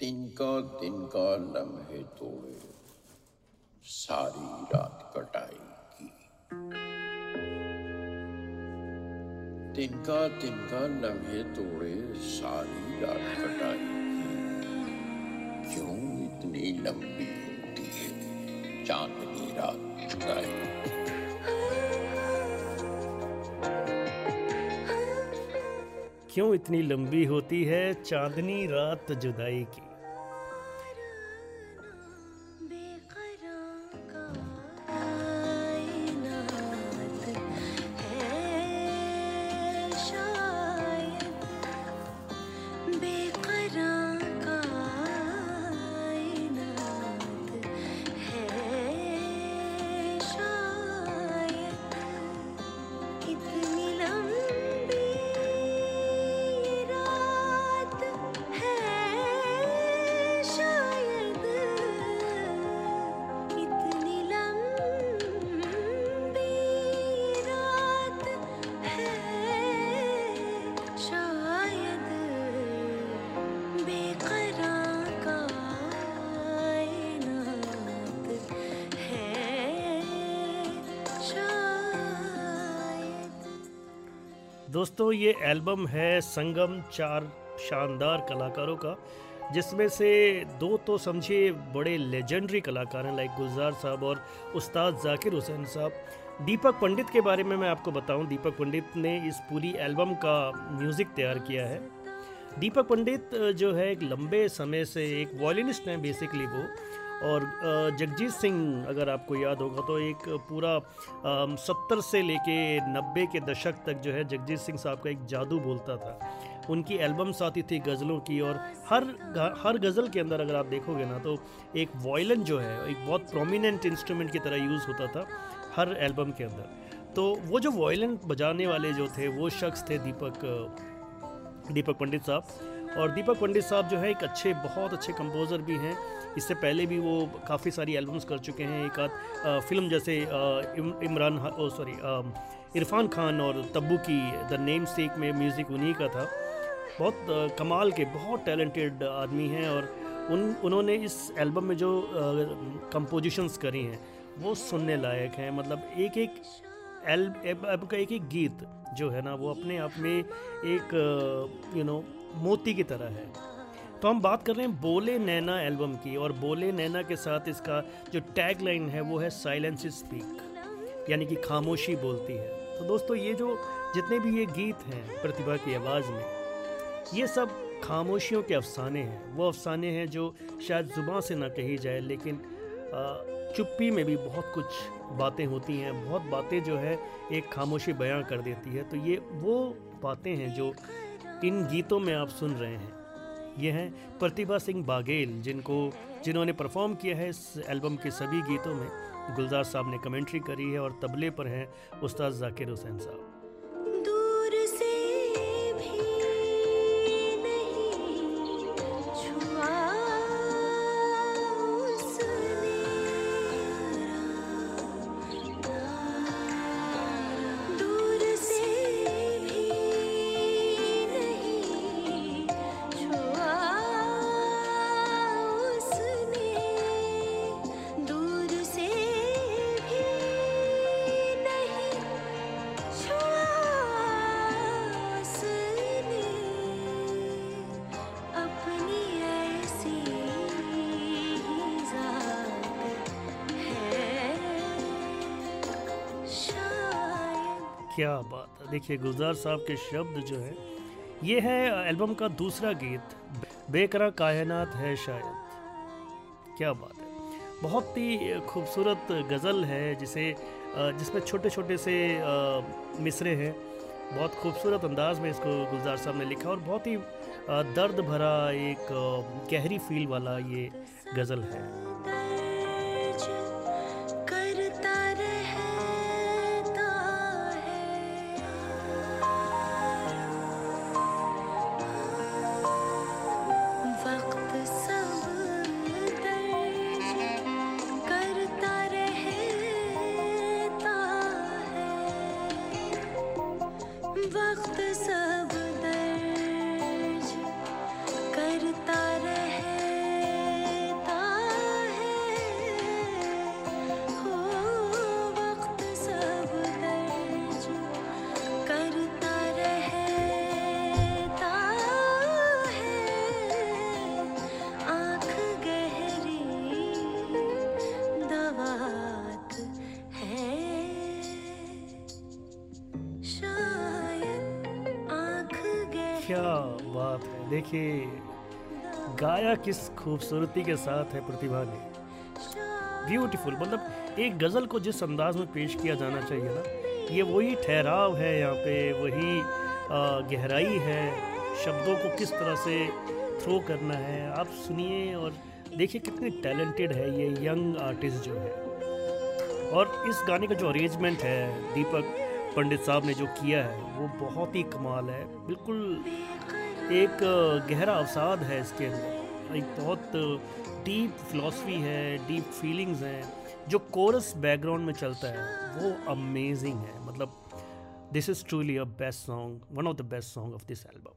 तिनका तिनका लम्हे तोड़े, सारी रात कटाई की। तिनका तिनका लम्हे तोड़े, सारी रात कटाई की। क्यों इतनी लंबी होती है, चांदनी रात जुदाई क्यों इतनी लंबी होती है, चांदनी रात जुदाई की? दोस्तों, ये एल्बम है संगम चार शानदार कलाकारों का, जिसमें से दो तो समझिए बड़े लेजेंडरी कलाकार हैं लाइक गुलजार साहब और उस्ताद जाकिर हुसैन साहब। दीपक पंडित के बारे में मैं आपको बताऊँ, दीपक पंडित ने इस पूरी एल्बम का म्यूज़िक तैयार किया है। दीपक पंडित, जो है, एक लंबे समय से एक वॉयलिनिस्ट हैं बेसिकली वो। और जगजीत सिंह, अगर आपको याद होगा तो एक पूरा सत्तर से लेके नब्बे के दशक तक जो है, जगजीत सिंह साहब का एक जादू बोलता था। उनकी एल्बम्स आती थी गज़लों की और हर हर गज़ल के अंदर अगर आप देखोगे ना तो एक वॉयलन जो है, एक बहुत प्रोमिनेंट इंस्ट्रूमेंट की तरह यूज़ होता था हर एल्बम के अंदर। तो वो जो वॉयलन बजाने वाले जो थे, वो शख्स थे दीपक दीपक पंडित साहब। और दीपक पंडित साहब जो है, एक अच्छे, बहुत अच्छे कंपोज़र भी हैं। इससे पहले भी वो काफ़ी सारी एल्बम्स कर चुके हैं। एक आध फ़िल्म जैसे इमरान सॉरी इरफान खान और तब्बू की द नेम सेक में म्यूज़िक उन्हीं का था। बहुत कमाल के, बहुत टैलेंटेड आदमी हैं और उन, उन्होंने इस एल्बम में जो कंपोजिशंस करी हैं, वो सुनने लायक हैं। मतलब एक एक एल एल्बम का एक एक गीत जो है ना, वो अपने आप में एक यू नो मोती की तरह है। तो हम बात कर रहे हैं बोले नैना एल्बम की और बोले नैना के साथ इसका जो टैग लाइन है, वो है साइलेंस स्पीक, यानी कि खामोशी बोलती है। तो दोस्तों, ये जो जितने भी ये गीत हैं प्रतिभा की आवाज़ में, ये सब खामोशियों के अफसाने हैं। वो अफसाने हैं जो शायद ज़ुबान से ना कही जाए, लेकिन चुप्पी में भी बहुत कुछ बातें होती हैं। बहुत बातें जो है, एक खामोशी बयां कर देती है। तो ये वो बातें हैं जो इन गीतों में आप सुन रहे हैं। ये हैं प्रतिभा सिंह बागेल, जिनको, जिन्होंने परफॉर्म किया है इस एल्बम के सभी गीतों में। गुलजार साहब ने कमेंट्री करी है और तबले पर हैं उस्ताद जाकिर हुसैन साहब। क्या बात है। देखिए, गुलजार साहब के शब्द जो है, ये है एल्बम का दूसरा गीत, बेकरा कायनात है शायद। क्या बात है। बहुत ही खूबसूरत गज़ल है जिसे जिसमें छोटे छोटे से मिसरे हैं। बहुत खूबसूरत अंदाज में इसको गुलजार साहब ने लिखा और बहुत ही दर्द भरा एक गहरी फील वाला ये गज़ल है। वक्त सब क्या बात है। देखिए, गाया किस खूबसूरती के साथ है प्रतिभा ने। ब्यूटीफुल मतलब एक गज़ल को जिस अंदाज में पेश किया जाना चाहिए ना, ये वही ठहराव है यहाँ पे, वही गहराई है। शब्दों को किस तरह से थ्रो करना है, आप सुनिए और देखिए कितने टैलेंटेड है ये यंग आर्टिस्ट जो है। और इस गाने का जो अरेंजमेंट है, दीपक पंडित साहब ने जो किया है, वो बहुत ही कमाल है। बिल्कुल एक गहरा अवसाद है इसके अंदर। एक बहुत डीप फिलॉसफी है डीप फीलिंग्स हैं, जो कोरस बैकग्राउंड में चलता है, वो अमेजिंग है। मतलब this is truly a best song one of the best song of this album